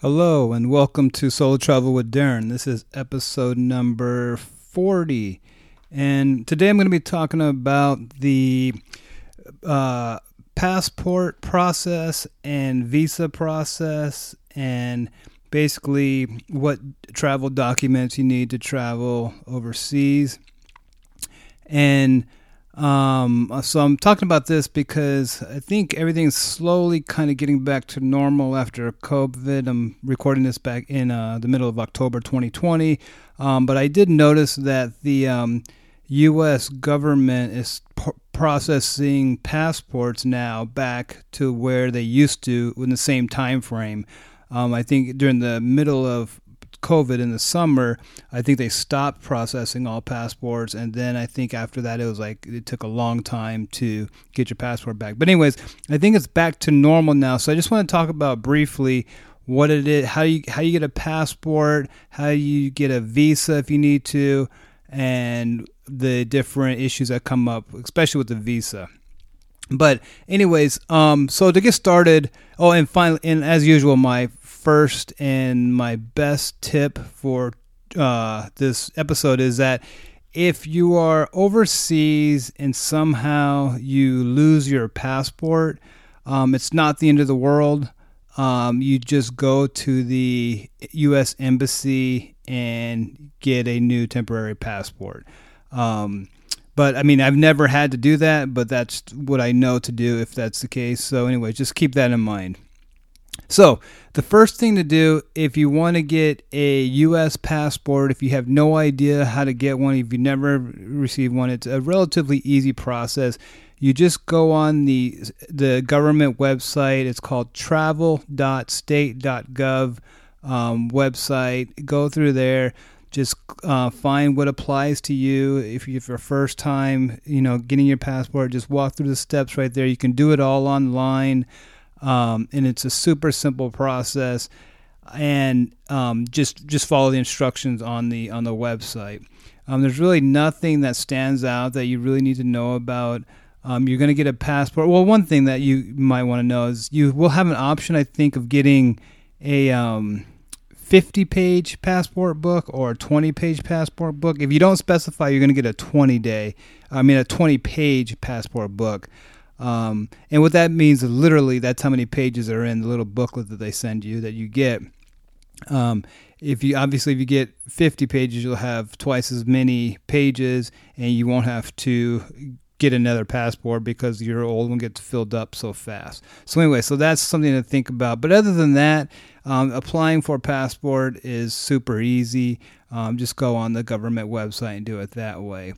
Hello and welcome to Solo Travel with Darren. This is episode number 40. And today I'm going to be talking about the uh, passport process and visa process and basically what travel documents you need to travel overseas. And um, so I'm talking about this because I think everything's slowly kind of getting back to normal after COVID. I'm recording this back in uh, the middle of October 2020, um, but I did notice that the um, U.S. government is p- processing passports now back to where they used to in the same time frame. Um, I think during the middle of COVID in the summer, I think they stopped processing all passports, and then I think after that it was like it took a long time to get your passport back. But anyways, I think it's back to normal now. So I just want to talk about briefly what it is, how you how you get a passport, how you get a visa if you need to, and the different issues that come up, especially with the visa. But anyways, um, so to get started, oh, and finally, and as usual, my first and my best tip for uh, this episode is that if you are overseas and somehow you lose your passport, um, it's not the end of the world. Um, you just go to the U.S. Embassy and get a new temporary passport. Um, but I mean, I've never had to do that, but that's what I know to do if that's the case. So, anyway, just keep that in mind. So, the first thing to do if you want to get a US passport, if you have no idea how to get one, if you never received one, it's a relatively easy process. You just go on the the government website. It's called travel.state.gov um, website. Go through there. Just uh, find what applies to you. If you're your first time, you know, getting your passport, just walk through the steps right there. You can do it all online um, and it's a super simple process. And um, just just follow the instructions on the on the website. Um, there's really nothing that stands out that you really need to know about. Um, you're going to get a passport. Well, one thing that you might want to know is you will have an option, I think, of getting a um, 50 page passport book or a 20 page passport book. If you don't specify, you're going to get a 20 day, I mean, a 20 page passport book. Um, and what that means is literally that's how many pages are in the little booklet that they send you that you get. Um, if you obviously if you get 50 pages, you'll have twice as many pages, and you won't have to get another passport because your old one gets filled up so fast. So anyway, so that's something to think about. But other than that, um, applying for a passport is super easy. Um, just go on the government website and do it that way.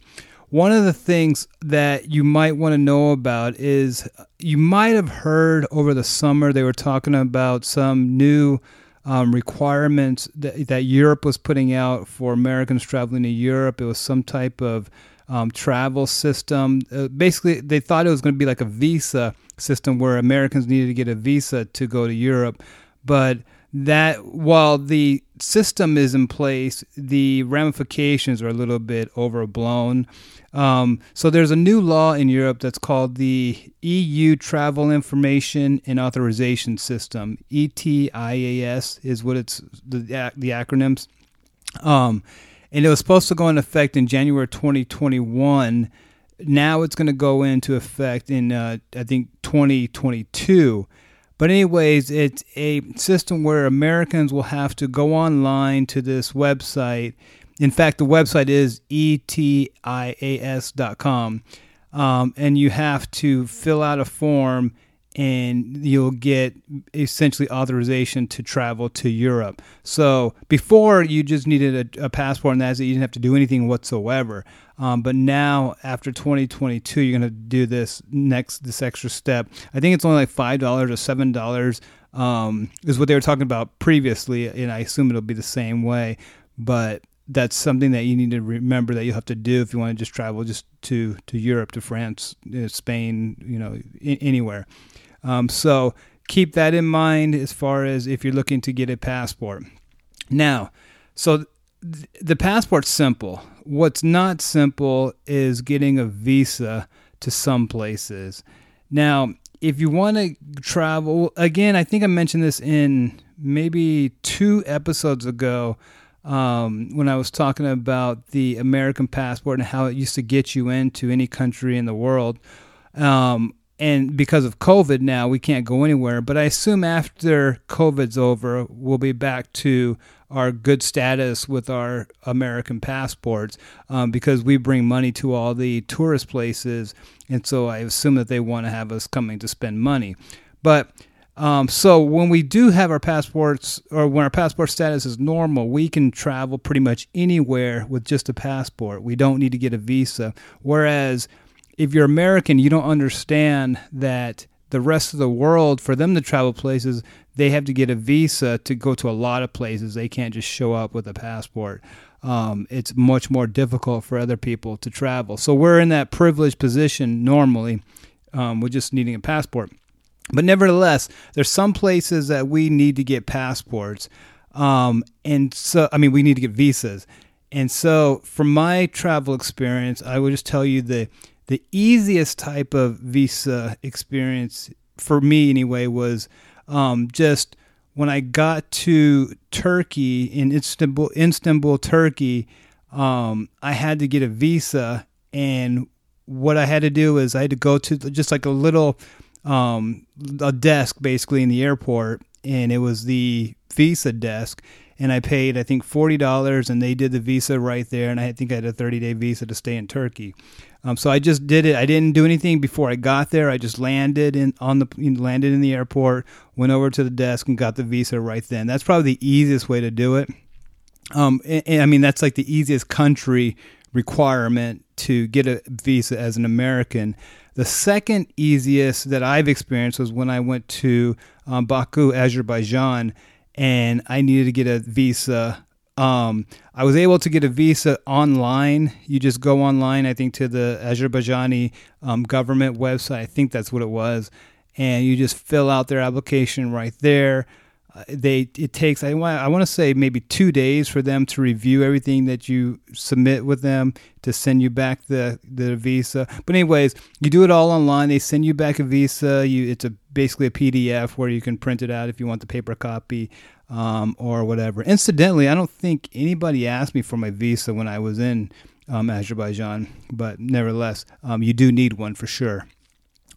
One of the things that you might want to know about is you might have heard over the summer they were talking about some new um, requirements that, that Europe was putting out for Americans traveling to Europe. It was some type of um, travel system. Uh, basically, they thought it was going to be like a visa system where Americans needed to get a visa to go to Europe. But that while the system is in place, the ramifications are a little bit overblown. Um, so there's a new law in Europe that's called the EU Travel Information and Authorization System. ETIAS is what it's the the acronyms. Um, and it was supposed to go into effect in January 2021. Now it's going to go into effect in uh, I think 2022. But anyways, it's a system where Americans will have to go online to this website in fact, the website is etias.com. Um, and you have to fill out a form and you'll get essentially authorization to travel to Europe. So before you just needed a, a passport and that's it, you didn't have to do anything whatsoever. Um, but now after 2022, you're going to do this next, this extra step. I think it's only like $5 or $7 um, is what they were talking about previously. And I assume it'll be the same way. But that's something that you need to remember that you have to do if you want to just travel just to to Europe, to France, uh, Spain, you know, anywhere. Um, so keep that in mind as far as if you're looking to get a passport. Now, so th- the passport's simple. What's not simple is getting a visa to some places. Now, if you want to travel, again, I think I mentioned this in maybe two episodes ago um, when I was talking about the American passport and how it used to get you into any country in the world. Um, and because of COVID now, we can't go anywhere. But I assume after COVID's over, we'll be back to our good status with our American passports um, because we bring money to all the tourist places. And so I assume that they want to have us coming to spend money. But um, so when we do have our passports, or when our passport status is normal, we can travel pretty much anywhere with just a passport. We don't need to get a visa. Whereas if you're American, you don't understand that the rest of the world, for them to travel places, they have to get a visa to go to a lot of places. They can't just show up with a passport. Um, it's much more difficult for other people to travel. So we're in that privileged position normally um, with just needing a passport. But nevertheless, there's some places that we need to get passports. Um, and so, I mean, we need to get visas. And so, from my travel experience, I will just tell you the the easiest type of visa experience for me, anyway, was um, just when I got to Turkey in Istanbul, Istanbul, Turkey. Um, I had to get a visa, and what I had to do is I had to go to just like a little um, a desk basically in the airport, and it was the Visa desk. And I paid, I think, forty dollars, and they did the visa right there. And I think I had a thirty-day visa to stay in Turkey. Um, so I just did it. I didn't do anything before I got there. I just landed in on the landed in the airport, went over to the desk, and got the visa right then. That's probably the easiest way to do it. Um, and, and I mean, that's like the easiest country requirement to get a visa as an American. The second easiest that I've experienced was when I went to um, Baku, Azerbaijan, and I needed to get a visa. Um, I was able to get a visa online. You just go online, I think, to the Azerbaijani um, government website. I think that's what it was. And you just fill out their application right there. Uh, they it takes I want I want to say maybe two days for them to review everything that you submit with them to send you back the the visa. But anyways, you do it all online. They send you back a visa. You it's a basically a PDF where you can print it out if you want the paper copy um, or whatever. Incidentally, I don't think anybody asked me for my visa when I was in um, Azerbaijan, but nevertheless, um, you do need one for sure.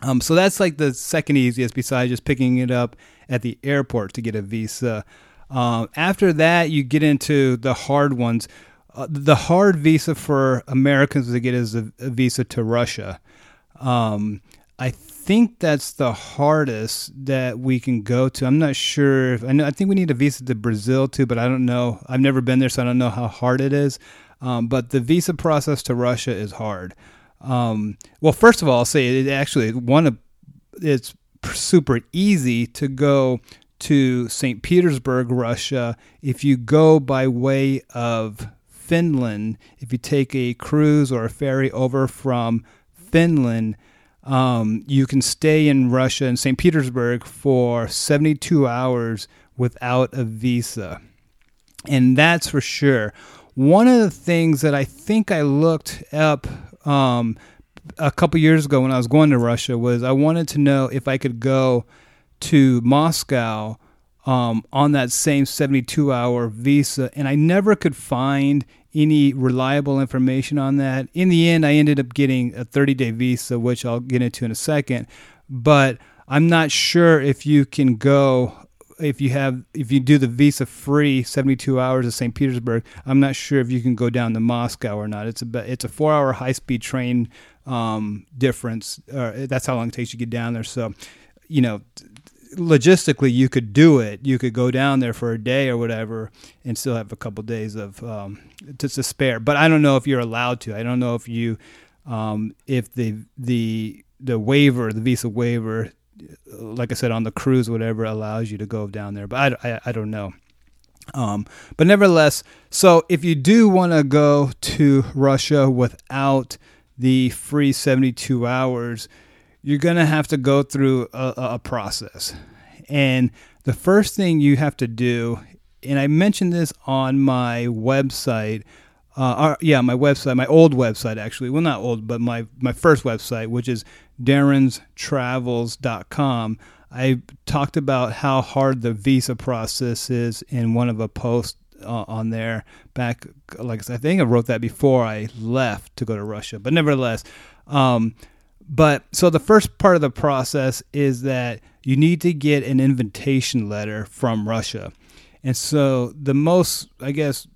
Um, so that's like the second easiest, besides just picking it up at the airport to get a visa. Um, after that, you get into the hard ones. Uh, the hard visa for Americans to get is a, a visa to Russia. Um, I think that's the hardest that we can go to. I'm not sure. If, I know. I think we need a visa to Brazil too, but I don't know. I've never been there, so I don't know how hard it is. Um, but the visa process to Russia is hard. Um, well, first of all, I'll say it actually one of it's super easy to go to St. Petersburg, Russia, if you go by way of Finland. If you take a cruise or a ferry over from Finland, um, you can stay in Russia in St. Petersburg for 72 hours without a visa. And that's for sure. One of the things that I think I looked up um, a couple years ago when I was going to Russia was I wanted to know if I could go to Moscow um, on that same 72 hour visa, and I never could find any reliable information on that. In the end, I ended up getting a 30 day visa, which I'll get into in a second, but I'm not sure if you can go if you have if you do the visa free 72 hours to St. Petersburg, I'm not sure if you can go down to Moscow or not. It's a it's a four hour high speed train um, difference. That's how long it takes you to get down there. So, you know, logistically, you could do it. You could go down there for a day or whatever, and still have a couple days of um, to, to spare. But I don't know if you're allowed to. I don't know if you um, if the the the waiver, the visa waiver, like I said, on the cruise, whatever allows you to go down there. But I, I, I don't know. Um, but nevertheless, so if you do want to go to Russia without the free 72 hours, you're going to have to go through a, a process. And the first thing you have to do, and I mentioned this on my website, uh, or, yeah, my website, my old website actually. Well, not old, but my my first website, which is darrenstravels.com. I talked about how hard the visa process is in one of a post uh, on there back. Like I think I wrote that before I left to go to Russia, but nevertheless. Um, but so the first part of the process is that you need to get an invitation letter from Russia. And so the most, I guess,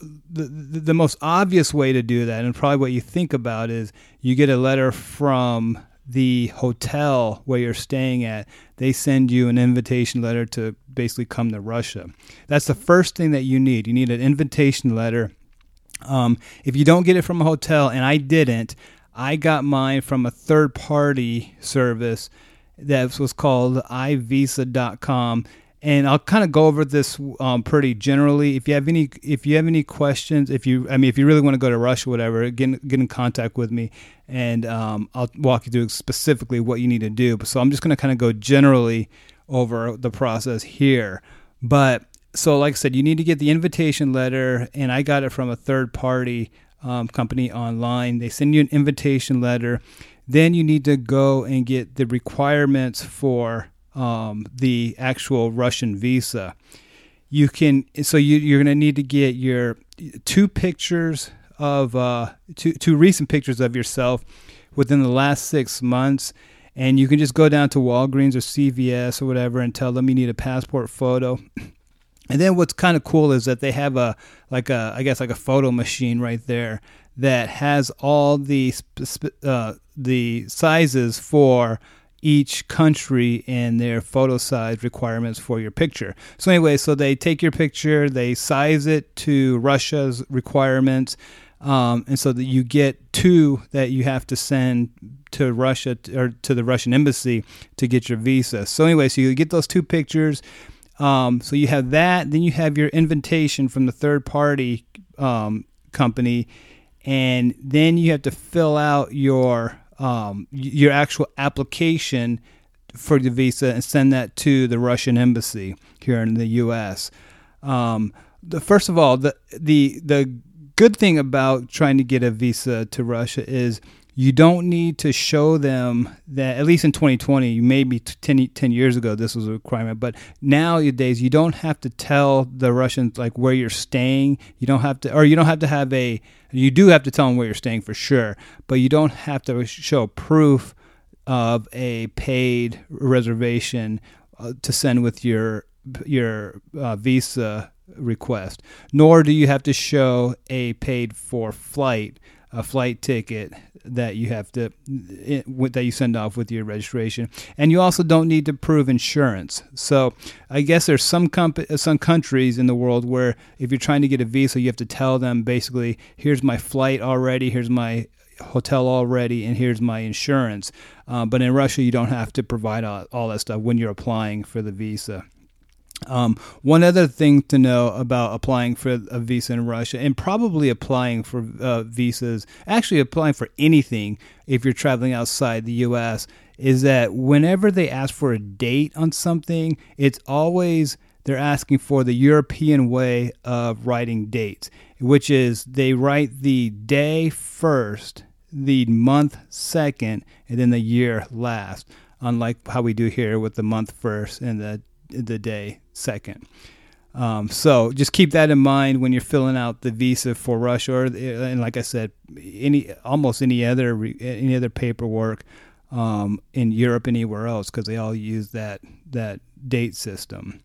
the, the most obvious way to do that, and probably what you think about, is you get a letter from the hotel where you're staying at. They send you an invitation letter to basically come to Russia. That's the first thing that you need. You need an invitation letter. Um, if you don't get it from a hotel, and I didn't, I got mine from a third party service that was called ivisa.com and I'll kind of go over this um, pretty generally. If you have any, if you have any questions, if you, I mean, if you really want to go to Russia, whatever, get get in contact with me, and um, I'll walk you through specifically what you need to do. So I'm just going to kind of go generally over the process here. But so, like I said, you need to get the invitation letter, and I got it from a third party um, company online. They send you an invitation letter. Then you need to go and get the requirements for um, the actual Russian visa. You can so you, you're going to need to get your two pictures of uh, two two recent pictures of yourself within the last six months, and you can just go down to Walgreens or CVS or whatever and tell them you need a passport photo. And then what's kind of cool is that they have a like a I guess like a photo machine right there that has all the uh, the sizes for each country and their photo size requirements for your picture. So anyway, so they take your picture, they size it to Russia's requirements, um, and so that you get two that you have to send to Russia or to the Russian embassy to get your visa. So anyway, so you get those two pictures. Um, so you have that, then you have your invitation from the third party um, company, and then you have to fill out your um, your actual application for the visa and send that to the Russian embassy here in the U.S. Um, the, first of all, the the the good thing about trying to get a visa to Russia is you don't need to show them that at least in 2020 maybe 10, 10, years ago this was a requirement but nowadays you don't have to tell the russians like where you're staying. You don't have to or you don't have to have a you do have to tell them where you're staying for sure but you don't have to show proof of a paid reservation uh, to send with your your uh, visa request nor do you have to show a paid for flight a flight ticket that you have to that you send off with your registration, and you also don't need to prove insurance. So I guess there's some comp- some countries in the world where if you're trying to get a visa, you have to tell them basically, here's my flight already, here's my hotel already, and here's my insurance. Uh, but in Russia, you don't have to provide all, all that stuff when you're applying for the visa. Um, one other thing to know about applying for a visa in Russia and probably applying for uh, visas, actually applying for anything if you're traveling outside the U.S., is that whenever they ask for a date on something, it's always they're asking for the European way of writing dates, which is they write the day first, the month second, and then the year last, unlike how we do here with the month first and the the day second. Um, so just keep that in mind when you're filling out the visa for Russia, or and like I said, any almost any other any other paperwork um, in Europe, anywhere else, because they all use that that date system.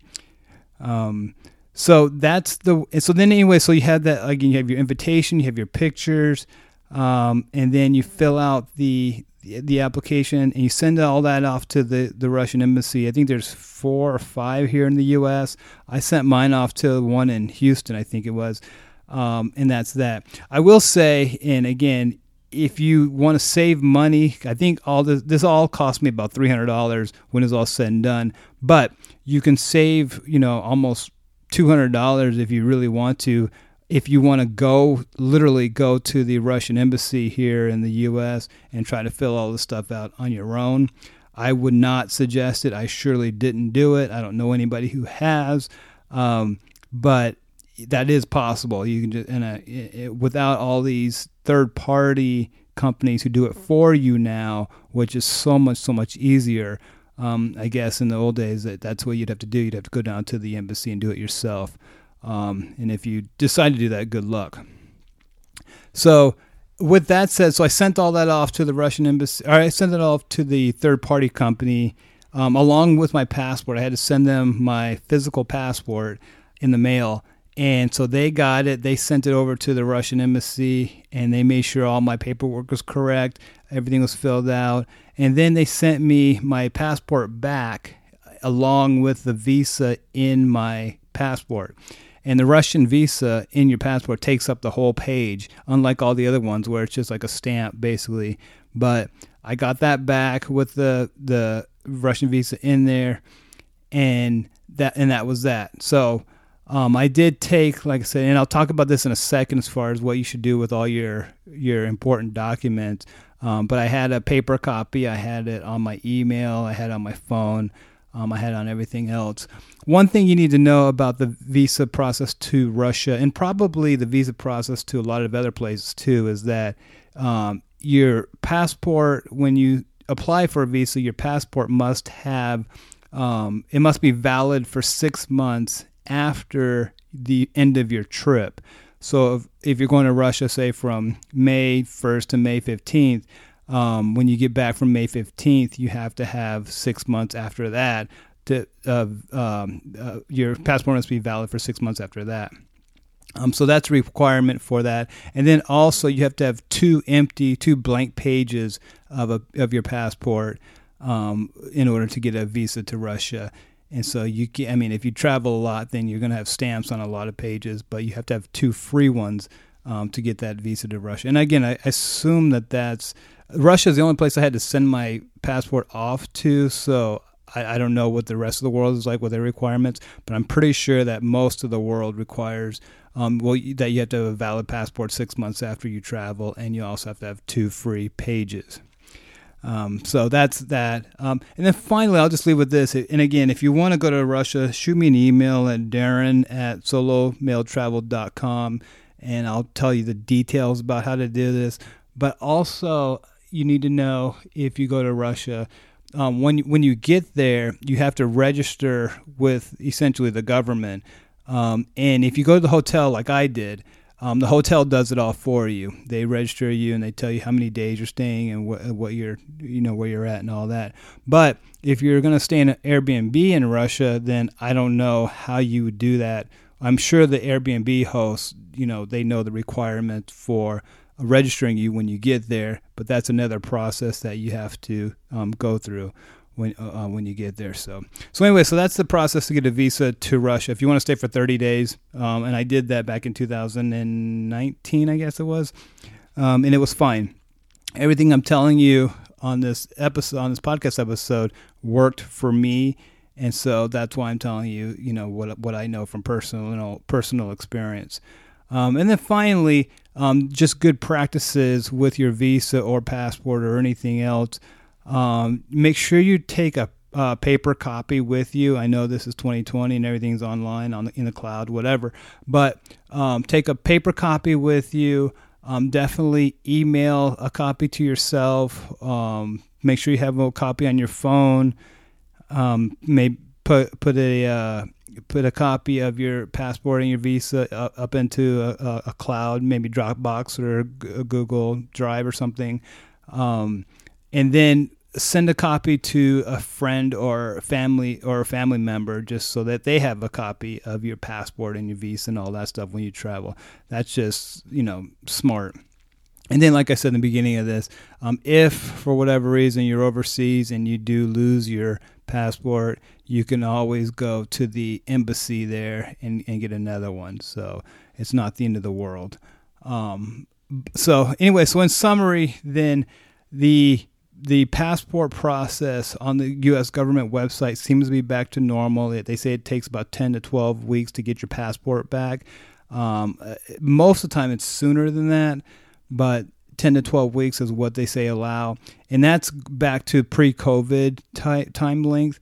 Um, so that's the so then anyway, so you have that again. You have your invitation, you have your pictures, um, and then you fill out the the application and you send all that off to the, the Russian embassy. I think there's four or five here in the U.S. I sent mine off to one in Houston, I think it was, um, and that's that. I will say, and again, if you want to save money, I think all this this all cost me about three hundred dollars when it's all said and done. But you can save, you know, almost two hundred dollars if you really want to if you want to go literally go to the Russian embassy here in the US and try to fill all this stuff out on your own, I would not suggest it. I surely didn't do it. I don't know anybody who has, um, but that is possible. You can just it, without all these third party companies who do it for you now, which is so much so much easier. Um, I guess in the old days that that's what you'd have to do. You'd have to go down to the embassy and do it yourself. Um, and if you decide to do that, good luck. So, with that said, so I sent all that off to the Russian embassy. Or I sent it off to the third party company um, along with my passport. I had to send them my physical passport in the mail. And so they got it. They sent it over to the Russian embassy and they made sure all my paperwork was correct. Everything was filled out. And then they sent me my passport back along with the visa in my passport. And the Russian visa in your passport takes up the whole page, unlike all the other ones where it's just like a stamp basically. But I got that back with the the Russian visa in there, and that and that was that. So um, I did take, like I said, and I'll talk about this in a second as far as what you should do with all your your important documents. Um, but I had a paper copy. I had it on my email. I had it on my phone. Um, I had on everything else. One thing you need to know about the visa process to Russia, and probably the visa process to a lot of other places too, is that um, your passport, when you apply for a visa, your passport must have um, it must be valid for six months after the end of your trip. So if, if you're going to Russia, say from May 1st to May 15th, um, when you get back from May 15th, you have to have six months after that. To, uh, um, uh, your passport must be valid for six months after that. Um, so that's a requirement for that. And then also you have to have two empty, two blank pages of a, of your passport um, in order to get a visa to Russia. And so you can, I mean, if you travel a lot, then you're going to have stamps on a lot of pages, but you have to have two free ones um, to get that visa to Russia. And again, I assume that that's Russia is the only place I had to send my passport off to, so I, I, don't know what the rest of the world is like with their requirements, but I'm pretty sure that most of the world requires um, well that you have to have a valid passport six months after you travel, and you also have to have two free pages. Um, so that's that. Um, and then finally, I'll just leave with this. And again, if you want to go to Russia, shoot me an email at darren at solomaletravel.com and I'll tell you the details about how to do this. But also, you need to know if you go to Russia. Um, when when you get there, you have to register with essentially the government. Um, and if you go to the hotel like I did, um, the hotel does it all for you. They register you and they tell you how many days you're staying and what what you're you know where you're at and all that. But if you're going to stay in an Airbnb in Russia, then I don't know how you would do that. I'm sure the Airbnb hosts, you know, they know the requirement for registering you when you get there, but that's another process that you have to um, go through when uh, uh, when you get there. So so anyway, so that's the process to get a visa to Russia. If you want to stay for 30 days, um, and I did that back in 2019, I guess it was, um, and it was fine. Everything I'm telling you on this episode, on this podcast episode, worked for me, and so that's why I'm telling you, you know, what what I know from personal personal experience. Um, and then finally, um, just good practices with your visa or passport or anything else. Um, make sure you take a, a, paper copy with you. I know this is 2020 and everything's online on the, in the cloud, whatever. But um, take a paper copy with you. Um, definitely email a copy to yourself. Um, make sure you have a copy on your phone. Maybe put put a uh, put a copy of your passport and your visa up, into a, a, cloud, maybe Dropbox or Google Drive or something, um, and then send a copy to a friend or family or a family member just so that they have a copy of your passport and your visa and all that stuff when you travel. That's just you know smart. And then, like I said in the beginning of this, um, if for whatever reason you're overseas and you do lose your passport, you can always go to the embassy there and, and get another one. So it's not the end of the world. Um, so anyway, so in summary, then the the passport process on the U.S. government website seems to be back to normal. They say it takes about 10 to 12 weeks to get your passport back. Um, uh, most of the time, it's sooner than that but 10 to 12 weeks is what they say allow. And that's back to pre COVID time length.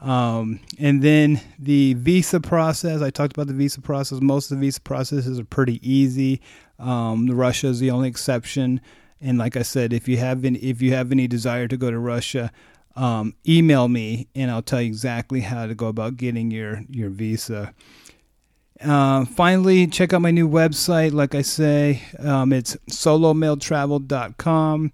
Um, and then the visa process, I talked about the visa process. Most of the visa processes are pretty easy. Um, Russia is the only exception. And like I said, if you have any, if you have any desire to go to Russia, um, email me and I'll tell you exactly how to go about getting your your visa. Uh, finally, check out my new website. Like I say, um, it's solomaletravel.com.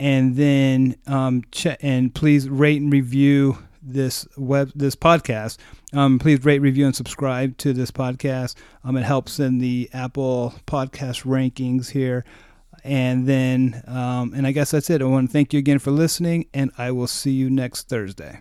And then um, and please rate and review this web this podcast. Um, please rate, review, and subscribe to this podcast. Um, it helps in the Apple podcast rankings here. And then, um, and I guess that's it. I want to thank you again for listening, and I will see you next Thursday.